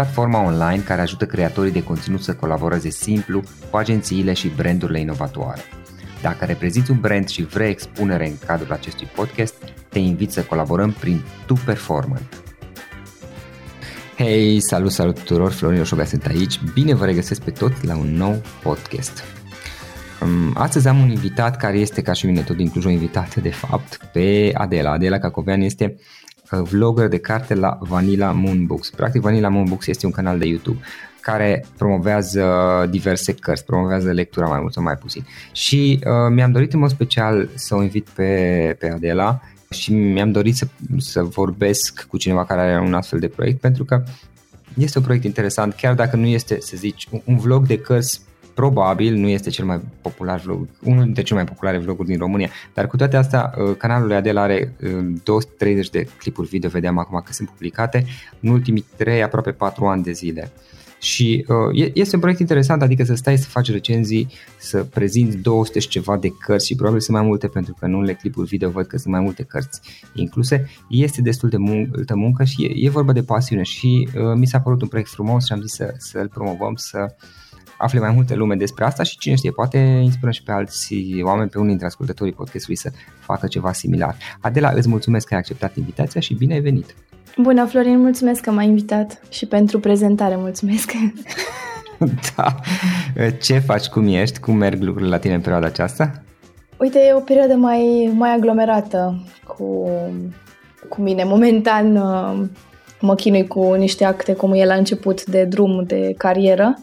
platforma online care ajută creatorii de conținut să colaboreze simplu cu agențiile și brandurile inovatoare. Dacă reprezinți un brand și vrei expunere în cadrul acestui podcast, te invit să colaborăm prin Tu Performant. Hei, salut, salut tuturor, Florin Oșoga sunt aici, bine vă regăsesc pe toți la un nou podcast. Um, astăzi am un invitat care este ca și mine tot din Cluj, o invitată de fapt pe Adela. Adela Cacovean este uh, vlogger de carte la Vanilla Moon Books. Practic Vanilla Moon Books este un canal de YouTube care promovează diverse cărți, promovează lectura mai mult sau mai puțin. Și uh, mi-am dorit în mod special să o invit pe, pe Adela și mi-am dorit să, să vorbesc cu cineva care are un astfel de proiect pentru că este un proiect interesant, chiar dacă nu este, să zici, un vlog de cărți probabil nu este cel mai popular vlog, unul dintre cele mai populare vloguri din România, dar cu toate astea, uh, canalul lui Adela are 230 uh, de clipuri video, vedeam acum că sunt publicate în ultimii 3, aproape 4 ani de zile. Și uh, este un proiect interesant, adică să stai să faci recenzii, să prezinți 200 și ceva de cărți și probabil sunt mai multe pentru că în unele clipuri video văd că sunt mai multe cărți incluse. Este destul de multă muncă și e, e vorba de pasiune și uh, mi s-a părut un proiect frumos și am zis să, să-l promovăm, să afle mai multe lume despre asta și cine știe, poate inspirăm și pe alți oameni, pe unii dintre ascultătorii podcastului să facă ceva similar. Adela, îți mulțumesc că ai acceptat invitația și bine ai venit! Bună, Florin, mulțumesc că m-ai invitat și pentru prezentare, mulțumesc. da. Ce faci, cum ești, cum merg lucrurile la tine în perioada aceasta? Uite, e o perioadă mai, mai aglomerată cu, cu mine. Momentan uh, mă chinui cu niște acte cum e la început de drum, de carieră,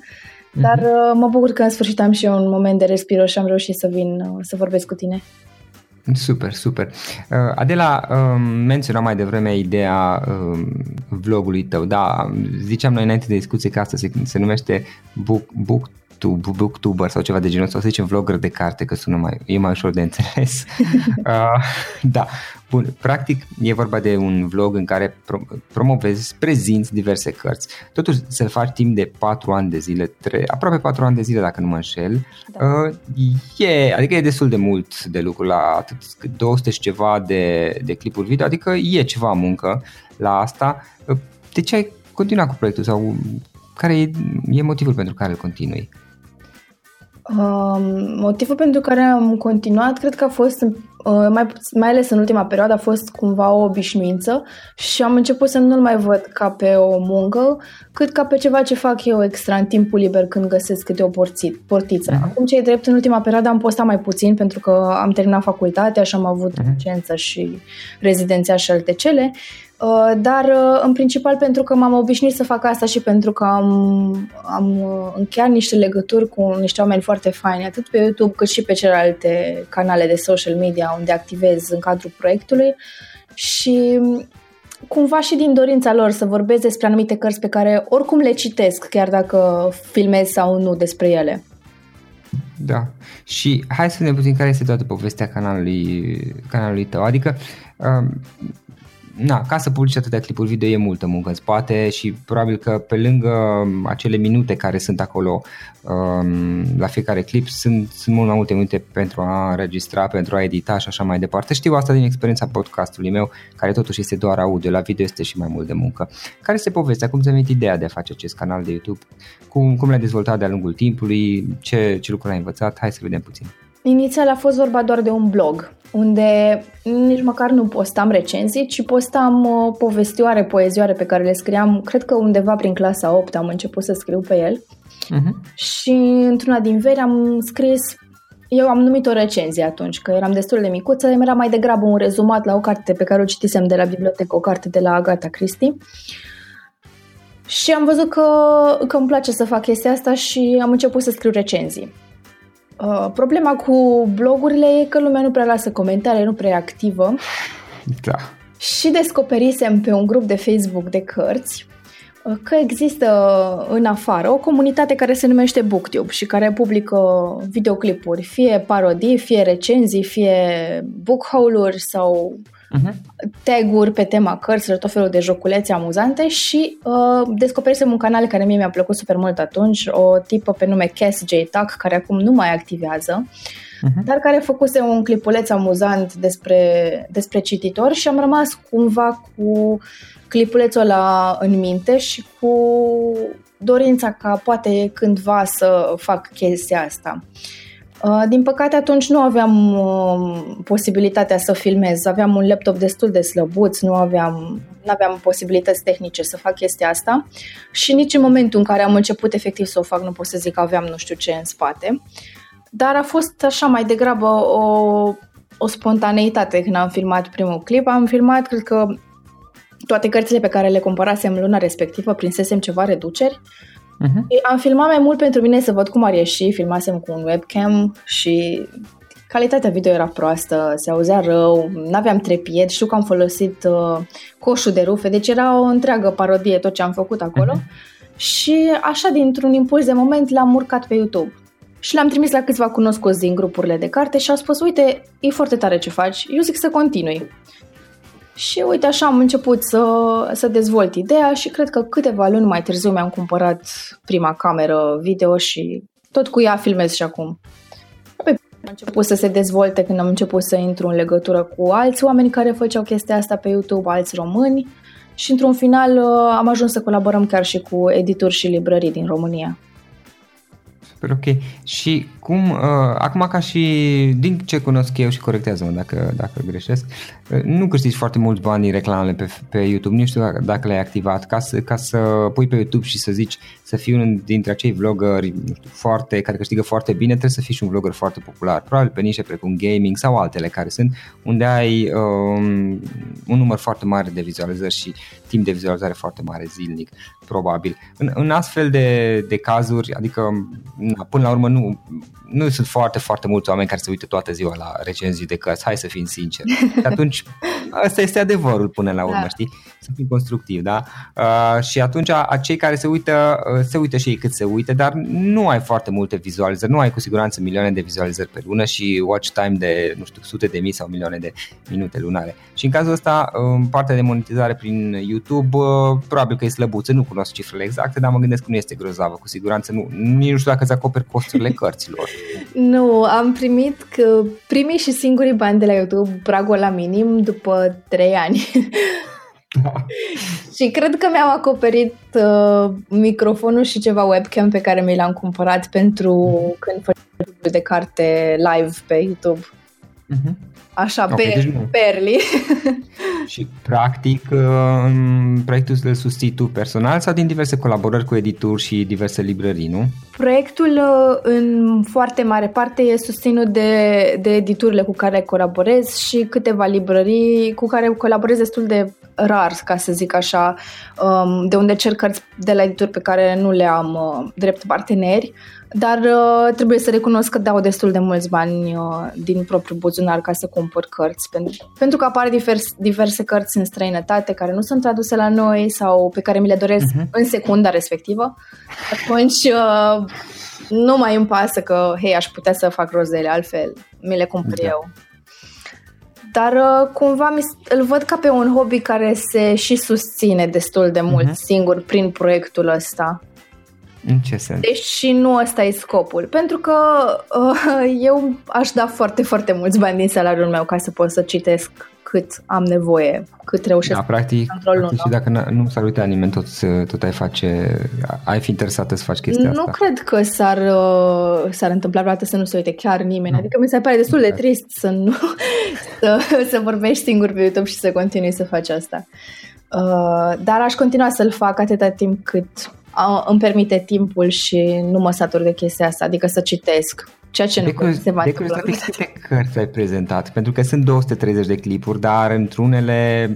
dar uh-huh. mă bucur că în sfârșit am și eu un moment de respiro și am reușit să vin uh, să vorbesc cu tine. Super, super. Uh, Adela, um, menționa mai devreme ideea um, vlogului tău. Da, ziceam noi înainte de discuție că asta se, se numește book, book booktuber sau ceva de genul, sau să zicem vlogger de carte, că sună mai, e mai ușor de înțeles. uh, da, bun, practic e vorba de un vlog în care pro- promovezi, prezinți diverse cărți. Totuși să-l faci timp de 4 ani de zile, 3, aproape 4 ani de zile dacă nu mă înșel, da. uh, e, adică e destul de mult de lucru la atât 200 și ceva de, de clipuri video, adică e ceva muncă la asta. Uh, de ce ai continuat cu proiectul sau care e, e motivul pentru care îl continui? Motivul pentru care am continuat, cred că a fost, uh, mai, mai ales în ultima perioadă, a fost cumva o obișnuință și am început să nu-l mai văd ca pe o muncă, cât ca pe ceva ce fac eu extra în timpul liber când găsesc câte o porțit, portiță. Uh-huh. Acum, ce e drept, în ultima perioadă am postat mai puțin pentru că am terminat facultatea și am avut uh-huh. licență și rezidenția și alte cele Uh, dar uh, în principal pentru că m-am obișnuit să fac asta și pentru că am, am uh, încheiat niște legături cu niște oameni foarte faini, atât pe YouTube cât și pe celelalte canale de social media unde activez în cadrul proiectului și cumva și din dorința lor să vorbesc despre anumite cărți pe care oricum le citesc, chiar dacă filmez sau nu despre ele. Da. Și hai să ne puțin care este toată povestea canalului, canalului tău. Adică um, na, ca să publici atâtea clipuri video e multă muncă în spate și probabil că pe lângă acele minute care sunt acolo um, la fiecare clip sunt, sunt mult mai multe minute pentru a înregistra, pentru a edita și așa mai departe. Știu asta din experiența podcastului meu, care totuși este doar audio, la video este și mai mult de muncă. Care este povestea? Cum ți-a venit ideea de a face acest canal de YouTube? Cum, cum l-ai dezvoltat de-a lungul timpului? Ce, ce lucruri ai învățat? Hai să vedem puțin. Inițial a fost vorba doar de un blog, unde nici măcar nu postam recenzii, ci postam uh, povestioare, poezioare pe care le scriam, cred că undeva prin clasa 8 am început să scriu pe el. Uh-huh. Și într-una din veri am scris, eu am numit o recenzie atunci, că eram destul de micuță, era mai degrabă un rezumat la o carte pe care o citisem de la bibliotecă, o carte de la Agatha Christie. Și am văzut că, că îmi place să fac chestia asta și am început să scriu recenzii. Uh, problema cu blogurile e că lumea nu prea lasă comentarii, nu prea e activă. Da. Și descoperisem pe un grup de Facebook de cărți uh, că există în afară o comunitate care se numește BookTube și care publică videoclipuri, fie parodii, fie recenzii, fie book haul-uri sau uh-huh. tag-uri pe tema cărților, tot felul de joculețe amuzante și uh, descoperisem un canal care mie mi-a plăcut super mult atunci, o tipă pe nume Cass J. Tuck, care acum nu mai activează, uh-huh. dar care făcuse un clipuleț amuzant despre, despre cititor și am rămas cumva cu clipulețul ăla în minte și cu dorința ca poate cândva să fac chestia asta. Uh, Uh, din păcate atunci nu aveam uh, posibilitatea să filmez, aveam un laptop destul de slăbuț, nu aveam, nu aveam posibilități tehnice să fac chestia asta și nici în momentul în care am început efectiv să o fac nu pot să zic că aveam nu știu ce în spate. Dar a fost așa mai degrabă o, o spontaneitate când am filmat primul clip. Am filmat, cred că, toate cărțile pe care le cumpărasem luna respectivă, prinsesem ceva reduceri Uh-huh. Am filmat mai mult pentru mine să văd cum ar ieși, filmasem cu un webcam și calitatea video era proastă, se auzea rău, n-aveam trepied, știu că am folosit uh, coșul de rufe, deci era o întreagă parodie tot ce am făcut acolo uh-huh. și așa dintr-un impuls de moment l-am urcat pe YouTube. Și l-am trimis la câțiva cunoscuți din grupurile de carte și au spus, uite, e foarte tare ce faci, eu zic să continui. Și uite așa am început să, să dezvolt ideea și cred că câteva luni mai târziu mi-am cumpărat prima cameră video și tot cu ea filmez și acum. Am început să se dezvolte când am început să intru în legătură cu alți oameni care făceau chestia asta pe YouTube, alți români și într-un final am ajuns să colaborăm chiar și cu edituri și librării din România. Super ok. Și cum, uh, acum ca și din ce cunosc eu și corectează-mă dacă, dacă greșesc, uh, nu câștigi foarte mulți bani din reclamele pe, pe YouTube, nu știu dacă, dacă le-ai activat, ca să, ca să pui pe YouTube și să zici să fii unul dintre acei vloggeri nu știu, foarte, care câștigă foarte bine, trebuie să fii și un vlogger foarte popular, probabil pe nișe precum gaming sau altele care sunt, unde ai um, un număr foarte mare de vizualizări și timp de vizualizare foarte mare zilnic, probabil. În, în astfel de, de cazuri, adică na, până la urmă nu, nu sunt foarte, foarte mulți oameni care se uită toată ziua la recenzii de cărți, hai să fim sinceri. Și atunci, asta este adevărul până la urmă, da. știi? Să fim constructivi, da? Uh, și atunci, cei care se uită, uh, se uită și ei cât se uită, dar nu ai foarte multe vizualizări, nu ai cu siguranță milioane de vizualizări pe lună și watch time de, nu știu, sute de mii sau milioane de minute lunare. Și în cazul ăsta, în partea de monetizare prin YouTube, uh, probabil că e slăbuță, nu cunosc cifrele exacte, dar mă gândesc că nu este grozavă, cu siguranță nu, nici nu știu dacă îți acoperi costurile cărților. Nu, am primit că primii și singurii bani de la YouTube, pragul la minim, după 3 ani. și cred că mi-am acoperit uh, microfonul și ceva webcam pe care mi l-am cumpărat pentru când făceam de carte live pe YouTube. Uh-huh. Așa, okay, pe, deci pe early. și practic uh, proiectul îl susții tu personal sau din diverse colaborări cu edituri și diverse librării, nu? Proiectul uh, în foarte mare parte e susținut de, de editurile cu care colaborez și câteva librării cu care colaborez destul de rar, ca să zic așa, um, de unde cer cărți de la edituri pe care nu le am uh, drept parteneri. Dar uh, trebuie să recunosc că dau destul de mulți bani uh, din propriul buzunar ca să cumpăr cărți. Pentru, pentru că apar divers, diverse cărți în străinătate care nu sunt traduse la noi sau pe care mi le doresc uh-huh. în secunda respectivă. Atunci uh, nu mai îmi pasă că, hei, aș putea să fac rozele altfel. Mi le cumpăr da. eu. Dar uh, cumva mi, îl văd ca pe un hobby care se și susține destul de mult uh-huh. singur prin proiectul ăsta. În ce sens? Deși nu ăsta e scopul. Pentru că uh, eu aș da foarte, foarte mulți bani din salariul meu ca să pot să citesc cât am nevoie, cât reușesc da, practic, practic și dacă nu s-ar uita nimeni, tot, tot ai face, ai fi interesată să faci chestia nu asta. Nu cred că s-ar, uh, s-ar întâmpla vreodată să nu se uite chiar nimeni, nu. adică mi se pare destul de trist să nu să, să vorbești singur pe YouTube și să continui să faci asta. Uh, dar aș continua să-l fac atâta timp cât uh, îmi permite timpul și nu mă satur de chestia asta, adică să citesc. Ceea ce de nu se va întâmpla. De câte cărți ai prezentat? Pentru că sunt 230 de clipuri, dar într-unele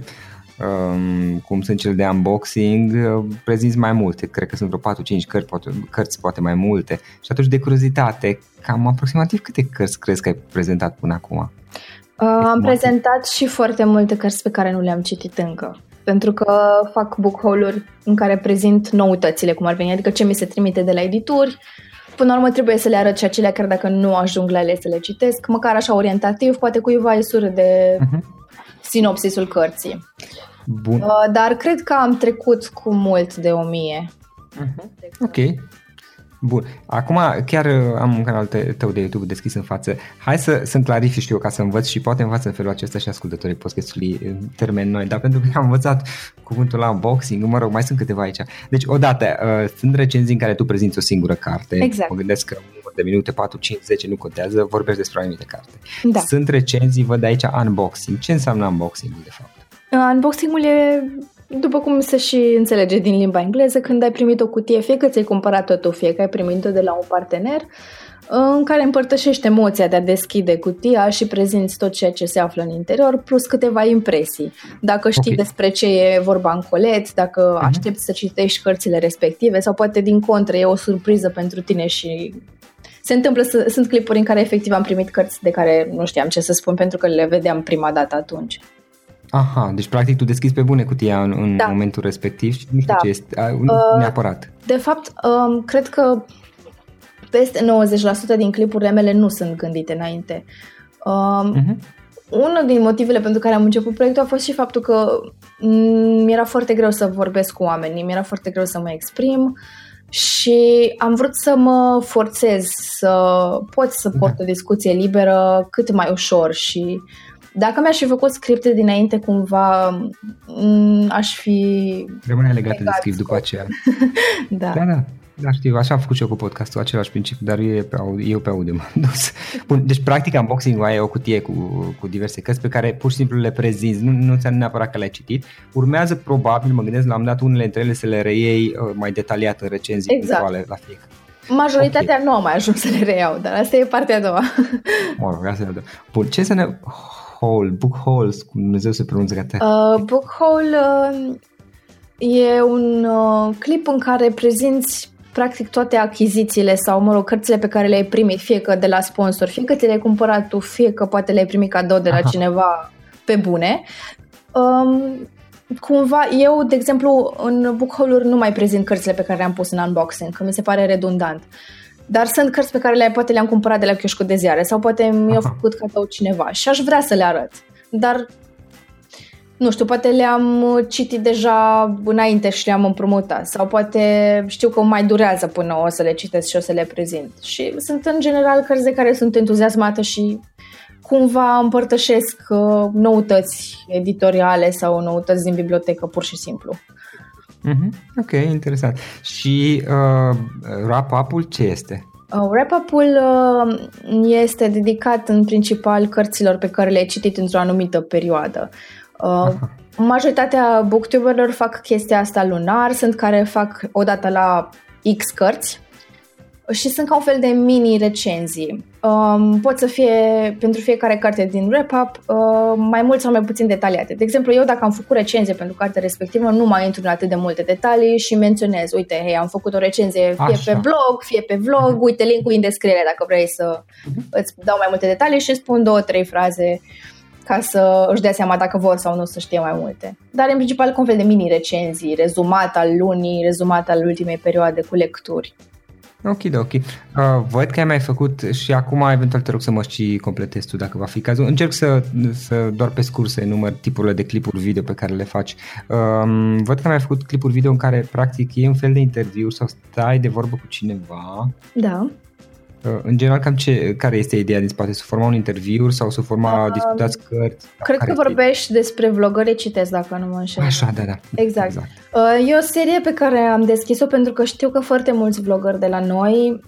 um, cum sunt cele de unboxing, uh, prezinți mai multe. Cred că sunt vreo 4-5 cărți, poate, cărți, poate mai multe. Și atunci, de curiozitate, cam aproximativ câte cărți crezi că ai prezentat până acum? Uh, am prezentat și foarte multe cărți pe care nu le-am citit încă. Pentru că fac book haul-uri în care prezint noutățile, cum ar veni, adică ce mi se trimite de la edituri. Până la urmă trebuie să le arăt și acelea, chiar dacă nu ajung la ele să le citesc, măcar așa orientativ, poate cuiva îi sură de uh-huh. sinopsisul cărții. Bun. Uh, dar cred că am trecut cu mult de o mie. Uh-huh. Ok. Bun. Acum chiar uh, am un canal tău de YouTube deschis în față. Hai să, să-mi clarific, știu ca să învăț și poate învață în felul acesta și ascultătorii podcastului în termen noi, dar pentru că am învățat cuvântul la unboxing, mă rog, mai sunt câteva aici. Deci, odată, uh, sunt recenzii în care tu prezinți o singură carte. Exact. Mă gândesc că de minute, 4, 5, 10, nu contează, vorbești despre o anumită carte. Da. Sunt recenzii, văd aici unboxing. Ce înseamnă unboxing de fapt? Unboxing-ul e, după cum se și înțelege din limba engleză, când ai primit o cutie, fie că ți-ai cumpărat-o tu, fie că ai primit-o de la un partener, în care împărtășești emoția de a deschide cutia și prezinți tot ceea ce se află în interior, plus câteva impresii. Dacă știi okay. despre ce e vorba în colet, dacă uh-huh. aștepți să citești cărțile respective sau poate din contră e o surpriză pentru tine și se întâmplă, să, sunt clipuri în care efectiv am primit cărți de care nu știam ce să spun pentru că le vedeam prima dată atunci. Aha, deci practic tu deschizi pe bune cutia în, în da. momentul respectiv și nu știu da. ce este uh, neapărat. De fapt, um, cred că peste 90% din clipurile mele nu sunt gândite înainte. Um, uh-huh. Unul din motivele pentru care am început proiectul a fost și faptul că mi era foarte greu să vorbesc cu oamenii, mi era foarte greu să mă exprim și am vrut să mă forțez să pot să port da. o discuție liberă cât mai ușor și dacă mi-aș fi făcut scripte dinainte, cumva m- aș fi... Rămâne legată de script după aceea. da. Da, da. Da, știu, așa am făcut și eu cu podcastul, același principiu, dar eu pe audio, eu pe audio m-am dus. Bun, deci practic unboxing-ul ai o cutie cu, cu diverse cărți pe care pur și simplu le prezinți, nu, nu înseamnă neapărat că le-ai citit. Urmează probabil, mă gândesc, la am dat unele dintre ele să le reiei uh, mai detaliat în recenzii exact. la fiecare. Majoritatea okay. nu am mai ajuns să le reiau, dar asta e partea a doua. Mă rog, asta e a doua. Bun, ce să ne Hole, Book Holes, cum Dumnezeu se pronunță ca uh, Book Hole uh, e un uh, clip în care prezinți practic toate achizițiile sau, mă rog, cărțile pe care le-ai primit, fie că de la sponsor, fie că ți le-ai cumpărat tu, fie că poate le-ai primit cadou de la Aha. cineva pe bune. Um, cumva, eu, de exemplu, în book haul nu mai prezint cărțile pe care le-am pus în unboxing, că mi se pare redundant. Uh, dar sunt cărți pe care le, poate le-am cumpărat de la chioșcul de ziare sau poate mi-a făcut cadou cineva și aș vrea să le arăt. Dar nu știu, poate le-am citit deja înainte și le-am împrumutat sau poate știu că mai durează până o să le citesc și o să le prezint. Și sunt în general cărți de care sunt entuziasmată și cumva împărtășesc uh, noutăți editoriale sau noutăți din bibliotecă, pur și simplu. Mm-hmm. Ok, interesant. Și uh, wrap-up-ul ce este? Uh, wrap-up-ul uh, este dedicat în principal cărților pe care le-ai citit într-o anumită perioadă. Uh, majoritatea booktuberilor fac chestia asta lunar, sunt care fac odată la X cărți și sunt ca un fel de mini recenzii. Um, pot să fie pentru fiecare carte din wrap-up uh, mai mult sau mai puțin detaliate. De exemplu, eu dacă am făcut recenzie pentru cartea respectivă, nu mai intru în atât de multe detalii și menționez, uite, hei, am făcut o recenzie fie Așa. pe blog, fie pe vlog, uh-huh. uite linkul în descriere dacă vrei să uh-huh. îți dau mai multe detalii și spun două, trei fraze ca să își dea seama dacă vor sau nu să știe mai multe. Dar în principal cu un fel de mini recenzii, rezumat al lunii, rezumat al ultimei perioade cu lecturi. Ok, ok. Uh, văd că ai mai făcut și acum eventual te rog să mă și completezi tu dacă va fi cazul. Încerc să, să doar pe scurs să enumăr tipurile de clipuri video pe care le faci. Um, văd că ai mai făcut clipuri video în care practic e un fel de interviu sau stai de vorbă cu cineva. Da. Uh, în general, cam ce, care este ideea din spate? Să forma un interviu sau să forma, uh, discutați cărți? Cred că vorbești ideea? despre vlogări citesc, dacă nu mă înșel. Așa, da, da. Exact. exact. Uh, e o serie pe care am deschis-o pentru că știu că foarte mulți vlogări de la noi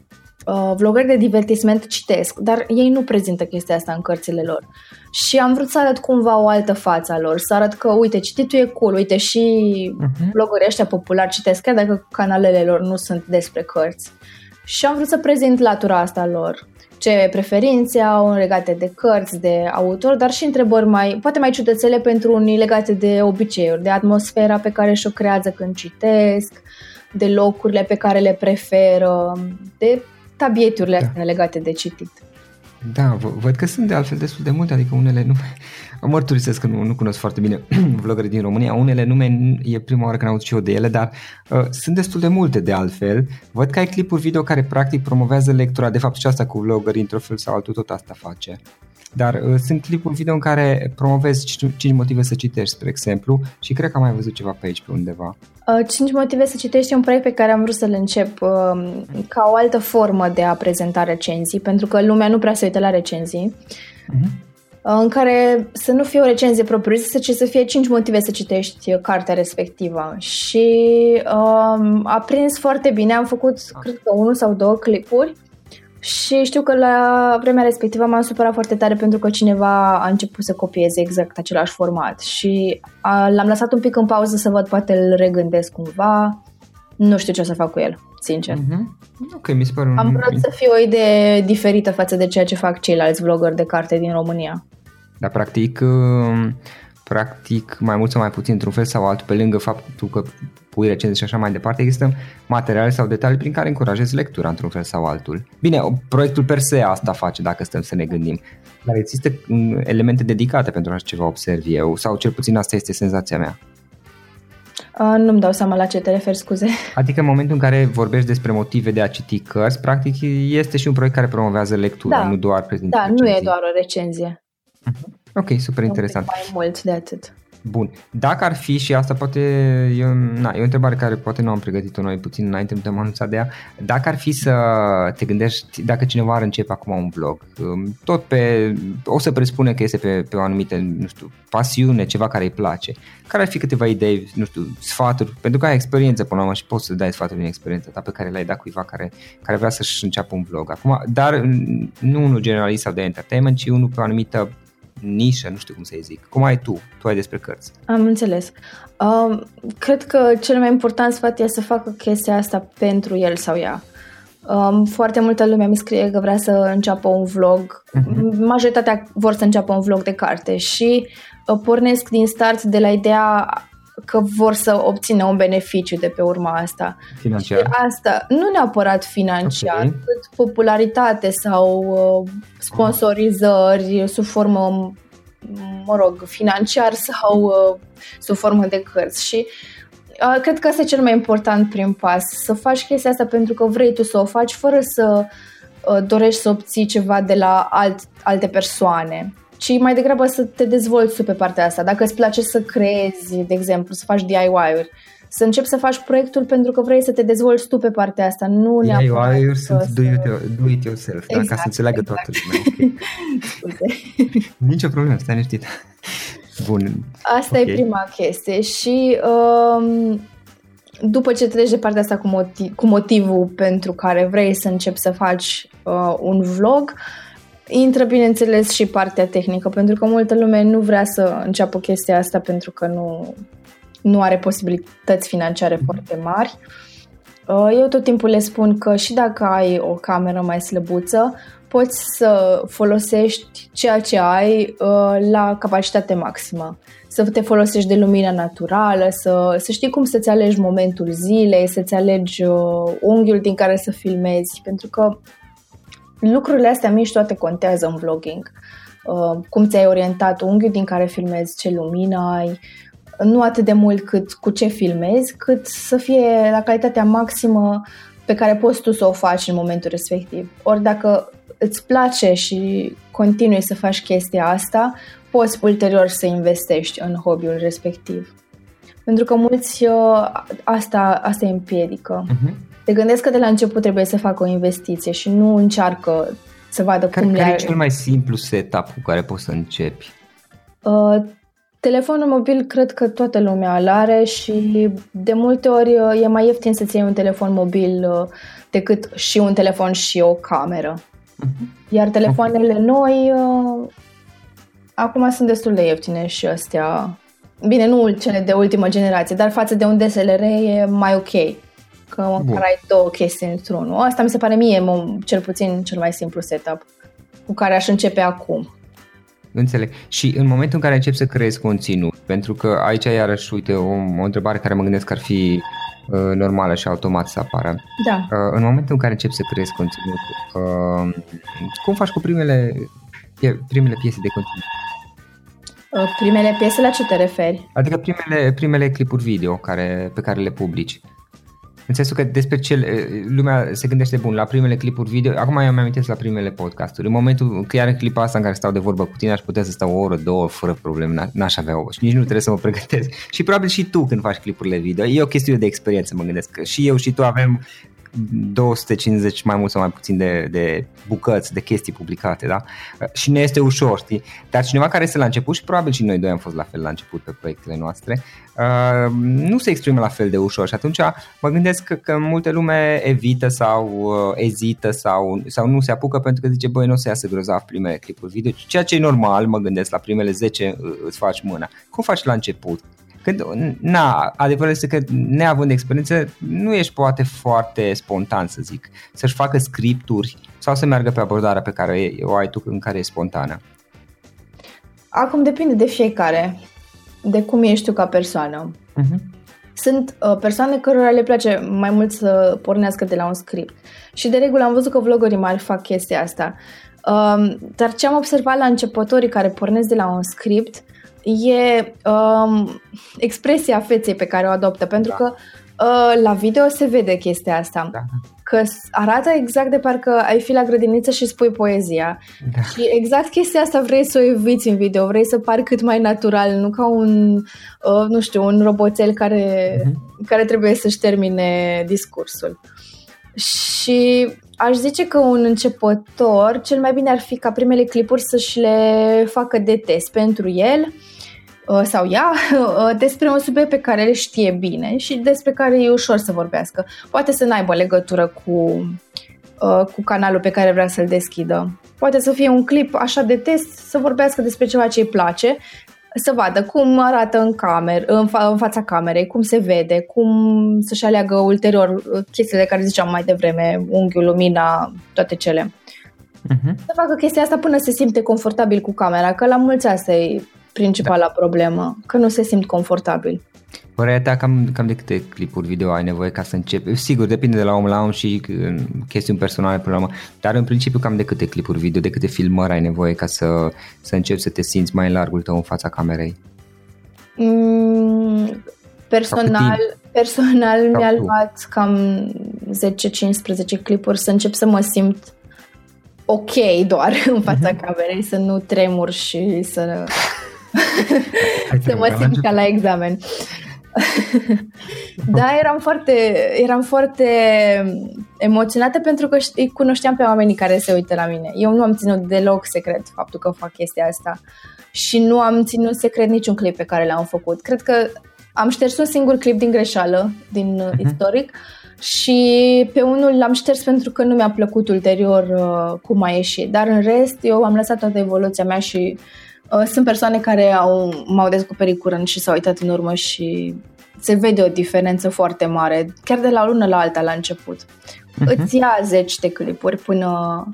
uh, vlogări de divertisment citesc, dar ei nu prezintă chestia asta în cărțile lor. Și am vrut să arăt cumva o altă față a lor, să arăt că, uite, cititul e cool, uite, și uh-huh. vlogării ăștia populari citesc, chiar dacă canalele lor nu sunt despre cărți. Și am vrut să prezint latura asta a lor ce preferințe au legate de cărți, de autor, dar și întrebări mai, poate mai ciudățele pentru unii legate de obiceiuri, de atmosfera pe care și-o creează când citesc, de locurile pe care le preferă, de tabieturile da. legate de citit. Da, v- văd că sunt de altfel destul de multe, adică unele nume, mărturisesc că nu, nu cunosc foarte bine vlogări din România, unele nume e prima oară când aud și eu de ele, dar uh, sunt destul de multe de altfel. Văd că ai clipuri video care practic promovează lectura, de fapt și asta cu vlogări într-un fel sau altul, tot asta face. Dar uh, sunt clipuri video în care promovezi 5 motive să citești, spre exemplu, și cred că am mai văzut ceva pe aici, pe undeva. 5 uh, motive să citești e un proiect pe care am vrut să-l încep uh, ca o altă formă de a prezenta recenzii, pentru că lumea nu prea se uită la recenzii. Uh-huh în care să nu fie o recenzie propriu-zisă, ci să fie 5 motive să citești cartea respectivă. Și um, a prins foarte bine, am făcut, cred că, unul sau două clipuri și știu că la vremea respectivă m-am supărat foarte tare pentru că cineva a început să copieze exact același format și a, l-am lăsat un pic în pauză să văd, poate îl regândesc cumva. Nu știu ce o să fac cu el, sincer. Mm-hmm. Ok, mi se pare Am vrut să fie o idee diferită față de ceea ce fac ceilalți vloggeri de carte din România. Dar practic, um, practic mai mult sau mai puțin, într-un fel sau altul, pe lângă faptul că pui recenzii și așa mai departe, există materiale sau detalii prin care încurajezi lectura într-un fel sau altul. Bine, proiectul per se asta face dacă stăm să ne gândim, dar există um, elemente dedicate pentru așa ceva observ eu, sau cel puțin asta este senzația mea. Uh, nu-mi dau seama la ce te referi, scuze. Adică în momentul în care vorbești despre motive de a citi cărți, practic este și un proiect care promovează lectura, da. nu doar prezintă Da, recenzii. nu e doar o recenzie. Uh-huh. Ok, super interesant. Mai mult de atât. Bun. Dacă ar fi, și asta poate e, na, e o întrebare care poate nu am pregătit-o noi puțin înainte, nu te-am anunțat de ea, dacă ar fi să te gândești, dacă cineva ar începe acum un blog, um, tot pe, o să presupune că este pe, pe o anumită, nu știu, pasiune, ceva care îi place, care ar fi câteva idei, nu știu, sfaturi, pentru că ai experiență până la urmă și poți să dai sfaturi din experiența ta pe care le-ai dat cuiva care, care vrea să-și înceapă un blog acum, dar nu unul generalist sau de entertainment, ci unul pe o anumită nișă, nu știu cum să-i zic. Cum ai tu? Tu ai despre cărți. Am înțeles. Uh, cred că cel mai important sfat e să facă chestia asta pentru el sau ea. Um, foarte multă lume mi scrie că vrea să înceapă un vlog. Uh-huh. Majoritatea vor să înceapă un vlog de carte și uh, pornesc din start de la ideea că vor să obțină un beneficiu de pe urma asta. Financiar? Și asta, nu neapărat financiar, okay. cât popularitate sau uh, sponsorizări sub formă, mă rog, financiar sau uh, sub formă de cărți. Și uh, cred că asta e cel mai important prin pas, să faci chestia asta pentru că vrei tu să o faci fără să dorești să obții ceva de la alt, alte persoane ci mai degrabă să te dezvolți tu pe partea asta. Dacă îți place să creezi, de exemplu, să faci DIY-uri, să începi să faci proiectul pentru că vrei să te dezvolți tu pe partea asta, nu neapărat DIY-uri sunt do it, do it yourself, exact, da, ca să exact, înțeleagă exact. toată lumea. Okay. Nicio problemă, stai liniștit. Bun. Asta okay. e prima chestie și um, după ce treci de partea asta cu, motiv, cu motivul pentru care vrei să începi să faci uh, un vlog, uh, Intră, bineînțeles, și partea tehnică, pentru că multă lume nu vrea să înceapă chestia asta pentru că nu, nu are posibilități financiare foarte mari. Uh, eu tot timpul le spun că și dacă ai o cameră mai slăbuță, poți să folosești ceea ce ai uh, la capacitate maximă. Să te folosești de lumina naturală, să, să știi cum să-ți alegi momentul zilei, să-ți alegi uh, unghiul din care să filmezi, pentru că lucrurile astea mici toate contează în vlogging. Uh, cum ți-ai orientat unghiul din care filmezi, ce lumină ai, nu atât de mult cât cu ce filmezi, cât să fie la calitatea maximă pe care poți tu să o faci în momentul respectiv. Ori dacă îți place și continui să faci chestia asta, poți ulterior să investești în hobby-ul respectiv. Pentru că mulți uh, asta, asta îi împiedică. Uh-huh te gândesc că de la început trebuie să facă o investiție și nu încearcă să vadă care, cum care le e cel mai simplu setup cu care poți să începi? Uh, Telefonul mobil cred că toată lumea îl are și de multe ori uh, e mai ieftin să-ți iei un telefon mobil uh, decât și un telefon și o cameră. Uh-huh. Iar telefoanele okay. noi uh, acum sunt destul de ieftine și astea. Bine, nu cele de ultimă generație, dar față de un DSLR e mai ok. Că măcar ai două chestii într-unul. Asta mi se pare mie cel puțin cel mai simplu setup cu care aș începe acum. Înțeleg. Și în momentul în care începi să creezi conținut, pentru că aici iarăși, uite, o, o întrebare care mă gândesc că ar fi uh, normală și automat să apară. Da. Uh, în momentul în care începi să creezi conținut, uh, cum faci cu primele, primele piese de conținut? Uh, primele piese la ce te referi? Adică primele, primele clipuri video care, pe care le publici. În sensul că despre ce lumea se gândește bun la primele clipuri video, acum eu mi-amintesc la primele podcasturi. În momentul că iar în clipa asta în care stau de vorbă cu tine, aș putea să stau o oră, două, fără probleme, n-aș avea o și nici nu trebuie să mă pregătesc. Și probabil și tu când faci clipurile video, e o chestiune de experiență, mă gândesc că și eu și tu avem 250 mai mult sau mai puțin de, de bucăți, de chestii publicate, da? Și ne este ușor, știi? Dar cineva care este la început și probabil și noi doi am fost la fel la început pe proiectele noastre, uh, nu se exprimă la fel de ușor și atunci mă gândesc că, că multe lume evită sau uh, ezită sau, sau nu se apucă pentru că zice, băi, nu o să iasă grozav primele clipuri video, ceea ce e normal, mă gândesc, la primele 10 uh, îți faci mâna. Cum faci la început? Când, na, adevărul este că neavând experiență, nu ești poate foarte spontan, să zic, să-și facă scripturi sau să meargă pe abordarea pe care o ai tu în care e spontană. Acum depinde de fiecare, de cum ești tu ca persoană. Uh-huh. Sunt uh, persoane cărora le place mai mult să pornească de la un script. Și de regulă am văzut că vloggerii mari fac chestia asta. Uh, dar ce am observat la începătorii care pornesc de la un script e um, expresia feței pe care o adoptă, pentru da. că uh, la video se vede chestia asta. Da. Că arată exact de parcă ai fi la grădiniță și spui poezia. Da. Și exact chestia asta vrei să o eviți în video, vrei să pari cât mai natural, nu ca un, uh, nu știu, un roboțel care, uh-huh. care trebuie să-și termine discursul. Și aș zice că un începător, cel mai bine ar fi ca primele clipuri să-și le facă de test pentru el, Uh, sau ea uh, despre un subiect pe care îl știe bine și despre care e ușor să vorbească. Poate să n-aibă legătură cu, uh, cu canalul pe care vrea să-l deschidă. Poate să fie un clip așa de test, să vorbească despre ceva ce îi place, să vadă cum arată în, camer, în, fa- în fața camerei, cum se vede, cum să-și aleagă ulterior chestiile de care ziceam mai devreme, unghiul, lumina, toate cele. Uh-huh. Să facă chestia asta până se simte confortabil cu camera, că la mulți asta e principala da. problemă, că nu se simt confortabil. Părerea ta cam, cam de câte clipuri video ai nevoie ca să începi? Sigur, depinde de la om la om și chestiuni personale pe urmă, dar în principiu cam de câte clipuri video, de câte filmări ai nevoie ca să, să începi să te simți mai în largul tău în fața camerei? Mm, personal, personal mi-a luat cam 10-15 clipuri să încep să mă simt ok doar în fața uh-huh. camerei, să nu tremur și să să mă simt ca la examen. da, eram foarte, eram foarte emoționată pentru că îi cunoșteam pe oamenii care se uită la mine. Eu nu am ținut deloc secret faptul că fac chestia asta și nu am ținut secret niciun clip pe care l-am făcut. Cred că am șters un singur clip din greșeală, din uh-huh. istoric, și pe unul l-am șters pentru că nu mi-a plăcut ulterior uh, cum a ieșit. Dar în rest, eu am lăsat toată evoluția mea și Uh, sunt persoane care au, m-au descoperit curând și s-au uitat în urmă și se vede o diferență foarte mare, chiar de la o lună la alta la început. Uh-huh. Îți ia zeci de clipuri până,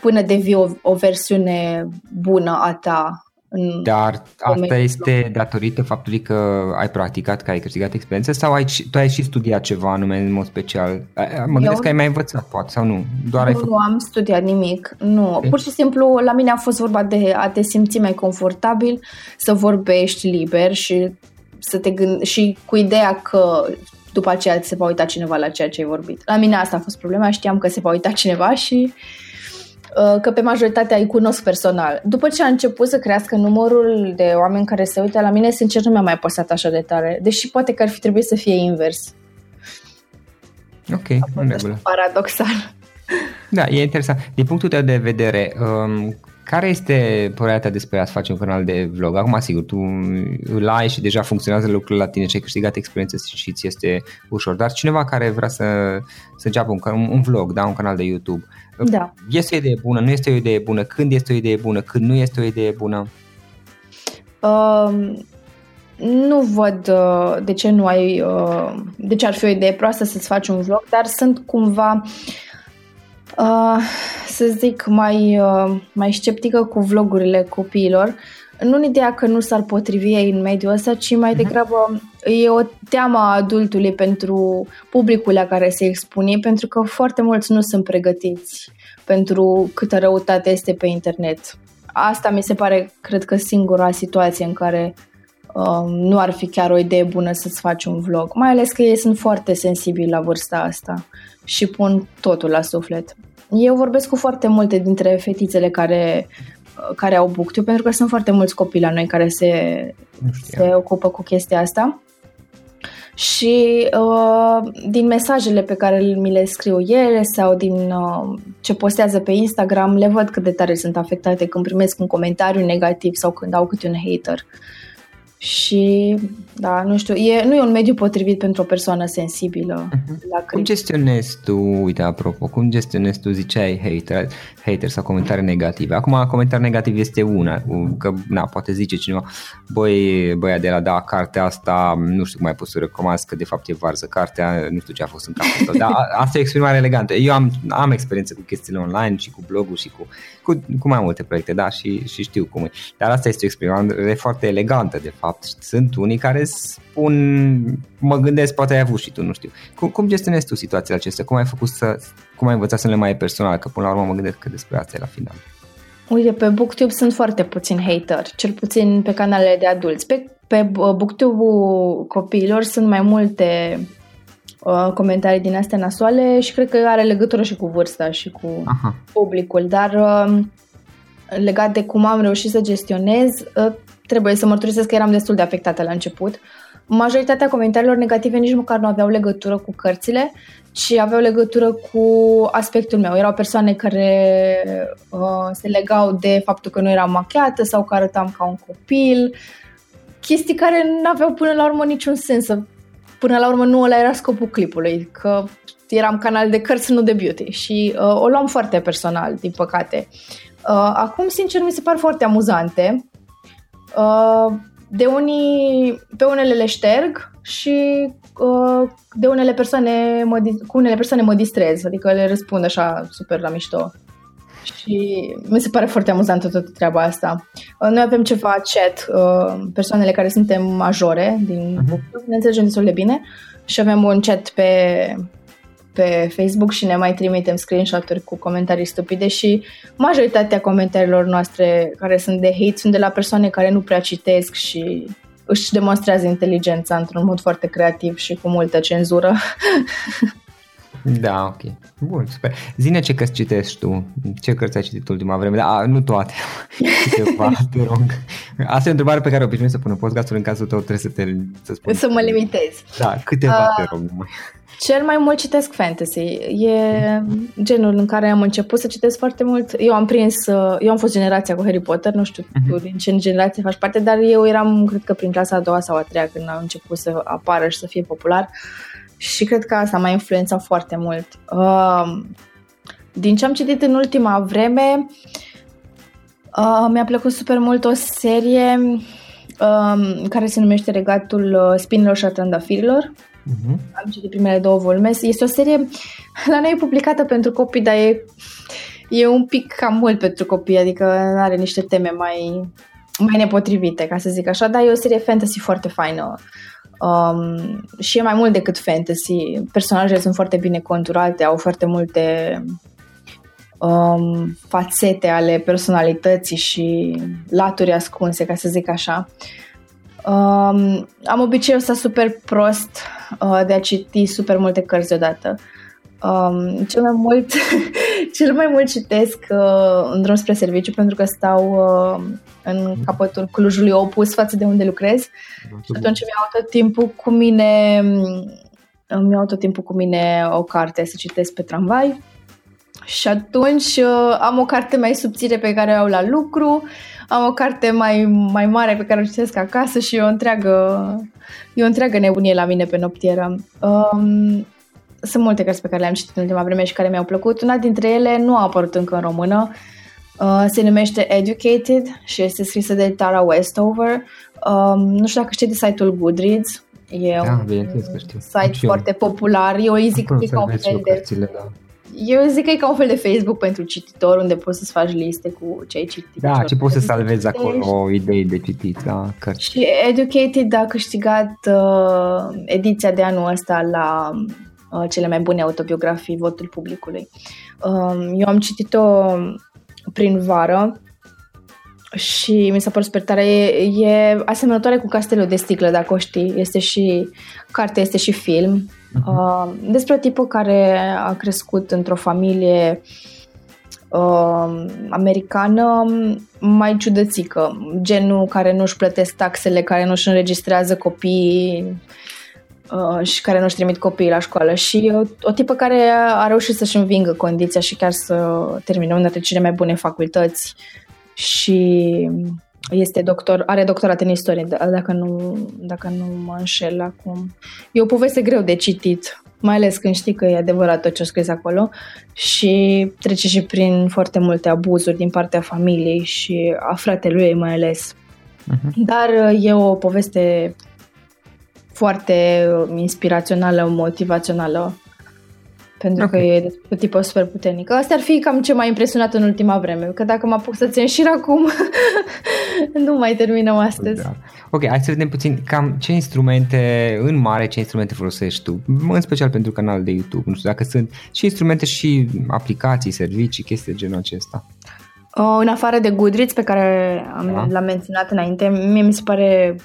până devii o, o versiune bună a ta în Dar asta este datorită faptului că ai practicat, că ai câștigat experiență sau ai, tu ai și studiat ceva anume în mod special? Mă gândesc Eu, că ai mai învățat, poate, sau nu? Doar nu, ai făcut... nu am studiat nimic, nu. Okay. Pur și simplu la mine a fost vorba de a te simți mai confortabil, să vorbești liber și să te gând- și cu ideea că după aceea se va uita cineva la ceea ce ai vorbit. La mine asta a fost problema, știam că se va uita cineva și Uh, că pe majoritatea îi cunosc personal. După ce a început să crească numărul de oameni care se uită la mine, sincer nu mi-a mai păsat așa de tare, deși poate că ar fi trebuit să fie invers. Ok, în regulă. Paradoxal. Da, e interesant. Din punctul tău de vedere, um, Care este părerea ta despre a face un canal de vlog? Acum, sigur, tu îl ai și deja funcționează lucrurile la tine și ai câștigat experiență și ți este ușor, dar cineva care vrea să, să înceapă un, un vlog, da, un canal de YouTube, da. este o idee bună, nu este o idee bună, când este o idee bună, când nu este o idee bună? Uh, nu văd uh, de ce nu ai, uh, de ce ar fi o idee proastă să-ți faci un vlog, dar sunt cumva uh, să zic, mai, uh, mai sceptică cu vlogurile copiilor. Nu în ideea că nu s-ar potrivi ei în mediul ăsta, ci mai mhm. degrabă e o teamă a adultului pentru publicul la care se expune, pentru că foarte mulți nu sunt pregătiți pentru câtă răutate este pe internet. Asta mi se pare, cred că, singura situație în care uh, nu ar fi chiar o idee bună să-ți faci un vlog. Mai ales că ei sunt foarte sensibili la vârsta asta și pun totul la suflet. Eu vorbesc cu foarte multe dintre fetițele care, care au buctiu, pentru că sunt foarte mulți copii la noi care se, se ocupă cu chestia asta. Și uh, din mesajele pe care mi le scriu ele sau din uh, ce postează pe Instagram, le văd cât de tare sunt afectate când primesc un comentariu negativ sau când au câte un hater. Uh, și, da, nu știu, e, nu e un mediu potrivit pentru o persoană sensibilă uh-huh. la Cum gestionezi tu, uite, apropo, cum gestionezi tu, ziceai hater, hater sau comentarii negative? Acum, comentarii negative este una, că, na, poate zice cineva, băi, băia de la, da, cartea asta, nu știu cum ai pus să recomanzi, că de fapt e varză cartea, nu știu ce a fost în capul tău, dar asta e o exprimare elegantă. Eu am, am experiență cu chestiile online și cu blogul și cu, cu, cu mai multe proiecte, da, și, și știu cum e. Dar asta este o exprimare foarte elegantă, de fapt fapt. Sunt unii care spun, mă gândesc, poate ai avut și tu, nu știu. Cum, cum gestionezi tu situațiile acestea? Cum ai făcut să, cum ai învățat să le mai personal? Că până la urmă mă gândesc că despre asta e la final. Uite, pe BookTube sunt foarte puțini hater, cel puțin pe canalele de adulți. Pe, pe BookTube-ul copiilor sunt mai multe uh, comentarii din astea nasoale și cred că are legătură și cu vârsta și cu Aha. publicul, dar uh, legat de cum am reușit să gestionez, uh, trebuie să mărturisesc că eram destul de afectată la început. Majoritatea comentariilor negative nici măcar nu aveau legătură cu cărțile, ci aveau legătură cu aspectul meu. Erau persoane care uh, se legau de faptul că nu eram machiată sau că arătam ca un copil, chestii care nu aveau până la urmă niciun sens. Până la urmă nu ăla era scopul clipului, că eram canal de cărți, nu de beauty și uh, o luam foarte personal, din păcate. Uh, acum, sincer, mi se par foarte amuzante Uh, de unii, pe unele le șterg și uh, de unele persoane mă, cu unele persoane mă distrez, adică le răspund așa super la mișto. Și mi se pare foarte amuzantă toată treaba asta. Uh, noi avem ceva chat, persoanele care suntem majore din uh-huh. ne înțelegem destul de bine și avem un chat pe pe Facebook și ne mai trimitem screenshot-uri cu comentarii stupide și majoritatea comentariilor noastre care sunt de hate sunt de la persoane care nu prea citesc și își demonstrează inteligența într-un mod foarte creativ și cu multă cenzură. Da, ok. Bun, super. Zine ce cărți citești tu? Ce cărți ai citit ultima vreme? Da, nu toate. Câteva, te rog. Asta e o întrebare pe care obișnuiesc să pună podcastul în cazul tău trebuie să te să spun. Să mă limitez. Da, câteva, uh, te rog. Numai. Cel mai mult citesc fantasy. E genul în care am început să citesc foarte mult. Eu am prins, uh, eu am fost generația cu Harry Potter, nu știu uh-huh. tu din ce generație faci parte, dar eu eram, cred că prin clasa a doua sau a treia când a început să apară și să fie popular. Și cred că asta m-a influențat foarte mult. Uh, din ce am citit în ultima vreme, uh, mi-a plăcut super mult o serie uh, care se numește Regatul uh, Spinilor și a Trandafirilor Uh-huh. Am citit primele două volume. Este o serie, la noi e publicată pentru copii, dar e, e un pic cam mult pentru copii, adică are niște teme mai, mai nepotrivite, ca să zic așa, dar e o serie fantasy foarte faină. Um, și e mai mult decât fantasy. Personajele sunt foarte bine conturate, au foarte multe um, fațete ale personalității și laturi ascunse, ca să zic așa. Um, am obiceiul ăsta super prost uh, de a citi super multe cărți deodată. Um, cel mai mult cel mai mult citesc uh, în drum spre serviciu pentru că stau uh, în capătul Clujului opus față de unde lucrez. Și atunci mi-au tot timpul cu mine mi-au tot timpul cu mine o carte să citesc pe tramvai Și atunci uh, am o carte mai subțire pe care o au la lucru, am o carte mai, mai mare pe care o citesc acasă și e o întreagă, e o întreagă nebunie la mine pe noptieră. Um, sunt multe cărți pe care le-am citit în ultima vreme și care mi-au plăcut. Una dintre ele nu a apărut încă în română. Uh, se numește Educated și este scrisă de Tara Westover. Um, nu știu dacă știi de site-ul Goodreads. E da, un știu. site foarte popular. Eu îi zic că e ca un fel de... Cărțile, da. Eu zic că e ca un fel de Facebook pentru cititor unde poți să-ți faci liste cu ce ai citit. Da, ce poți să salvezi acolo idei de citit la da, cărți. Și Educated a câștigat uh, ediția de anul ăsta la uh, cele mai bune autobiografii, votul publicului. Uh, eu am citit-o prin vară și mi s-a părut super tare. E, e asemănătoare cu Castelul de sticlă, dacă o știi. Este și carte, este și film. Uh-huh. Uh, despre o tipă care a crescut într-o familie uh, americană mai ciudățică, genul care nu-și plătesc taxele, care nu-și înregistrează copiii uh, și care nu-și trimit copiii la școală și o, o tipă care a reușit să-și învingă condiția și chiar să termine una dintre cele mai bune facultăți și este doctor, are doctorat în istorie, dacă nu, dacă nu mă înșel acum. E o poveste greu de citit, mai ales când știi că e adevărat tot ce a scris acolo și trece și prin foarte multe abuzuri din partea familiei și a fratelui mai ales. Uh-huh. Dar e o poveste foarte inspirațională, motivațională pentru okay. că e de tipă super puternică. Asta ar fi cam ce m-a impresionat în ultima vreme, că dacă mă apuc să țin și acum, nu mai terminăm astăzi. Da. Ok, hai să vedem puțin cam ce instrumente, în mare, ce instrumente folosești tu, în special pentru canalul de YouTube. Nu știu dacă sunt și instrumente și aplicații, servicii, chestii de genul acesta. Uh, în afară de Goodreads, pe care am, da. l-am menționat înainte, mie mi se pare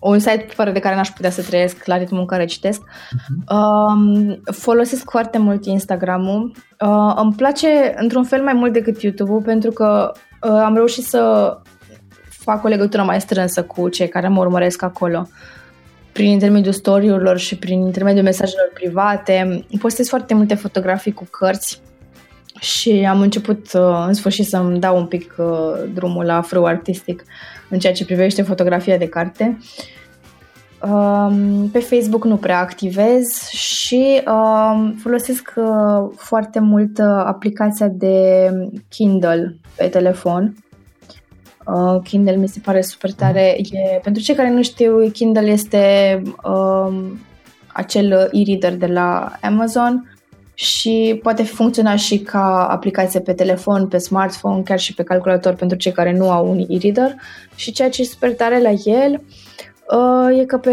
un site fără de care n-aș putea să trăiesc la ritmul în care citesc. Uh-huh. Uh, folosesc foarte mult Instagram-ul. Uh, îmi place într-un fel mai mult decât YouTube-ul pentru că uh, am reușit să fac o legătură mai strânsă cu cei care mă urmăresc acolo prin intermediul story-urilor și prin intermediul mesajelor private. Postez foarte multe fotografii cu cărți și am început uh, în sfârșit să-mi dau un pic uh, drumul la frâu artistic în ceea ce privește fotografia de carte. Um, pe Facebook nu prea activez și um, folosesc uh, foarte mult aplicația de Kindle pe telefon. Kindle mi se pare super tare. E, pentru cei care nu știu, Kindle este um, acel e-reader de la Amazon și poate funcționa și ca aplicație pe telefon, pe smartphone, chiar și pe calculator pentru cei care nu au un e-reader și ceea ce e super tare la el uh, e că pe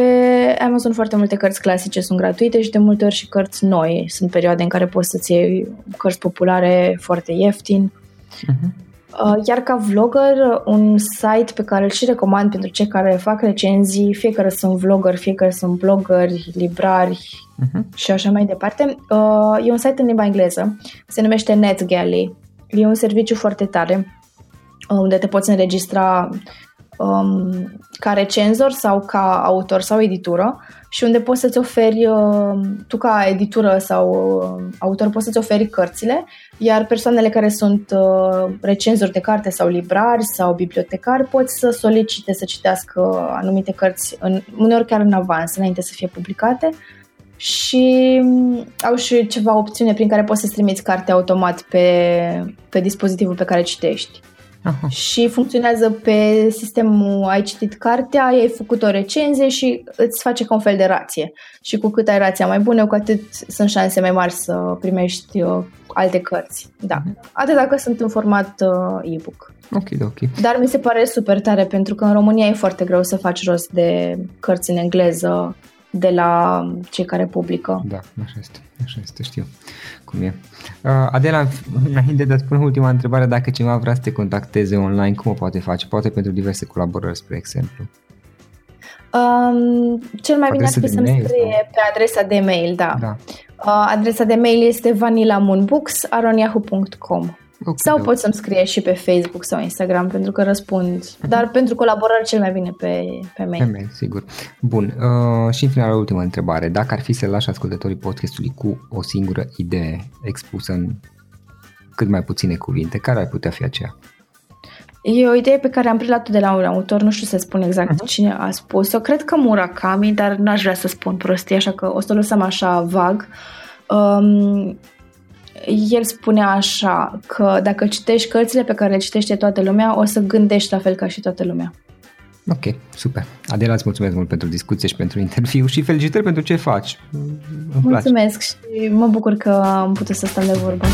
Amazon foarte multe cărți clasice sunt gratuite și de multe ori și cărți noi. Sunt perioade în care poți să-ți iei cărți populare foarte ieftin. Uh-huh. Uh, iar ca vlogger, un site pe care îl și recomand pentru cei care fac recenzii, fie că sunt vlogger, fie că sunt bloggeri, librari uh-huh. și așa mai departe, uh, e un site în limba engleză, se numește NetGalley. E un serviciu foarte tare uh, unde te poți înregistra um, ca recenzor sau ca autor sau editură și unde poți să-ți oferi, uh, tu ca editură sau uh, autor poți să-ți oferi cărțile, iar persoanele care sunt uh, recenzori de carte sau librari sau bibliotecari pot să solicite să citească anumite cărți, în, uneori chiar în avans, înainte să fie publicate și um, au și ceva opțiune prin care poți să-ți trimiți carte automat pe, pe dispozitivul pe care citești. Aha. și funcționează pe sistemul ai citit cartea, ai făcut o recenzie și îți face ca un fel de rație. Și cu cât ai rația mai bună, cu atât sunt șanse mai mari să primești uh, alte cărți. Da. Mhm. Atât dacă sunt în format uh, e-book. Ok, ok. Dar mi se pare super tare pentru că în România e foarte greu să faci rost de cărți în engleză de la cei care publică. Da, așa este, așa este, știu cum e. Uh, Adela, înainte de a spune ultima întrebare, dacă cineva vrea să te contacteze online, cum o poate face? Poate pentru diverse colaborări, spre exemplu. Um, cel mai bine ar fi să-mi scrie sau? pe adresa de mail, da. da. Uh, adresa de mail este vanilamunbooks.com Okay, sau pot să-mi scrie și pe Facebook sau Instagram pentru că răspund, uh-huh. dar pentru colaborare cel mai bine pe, pe mail. Pe mail, sigur. Bun, uh, și în final o ultimă întrebare. Dacă ar fi să lași ascultătorii podcastului cu o singură idee expusă în cât mai puține cuvinte, care ar putea fi aceea? E o idee pe care am preluat-o de la un autor, nu știu să spun exact uh-huh. cine a spus-o. Cred că Murakami, dar n-aș vrea să spun prostii, așa că o să o lăsăm așa vag. Um, el spunea așa că dacă citești cărțile pe care le citește toată lumea, o să gândești la fel ca și toată lumea. Ok, super. Adela, îți mulțumesc mult pentru discuție și pentru interviu și felicitări pentru ce faci. Îmi mulțumesc place. și mă bucur că am putut să stăm de vorbă.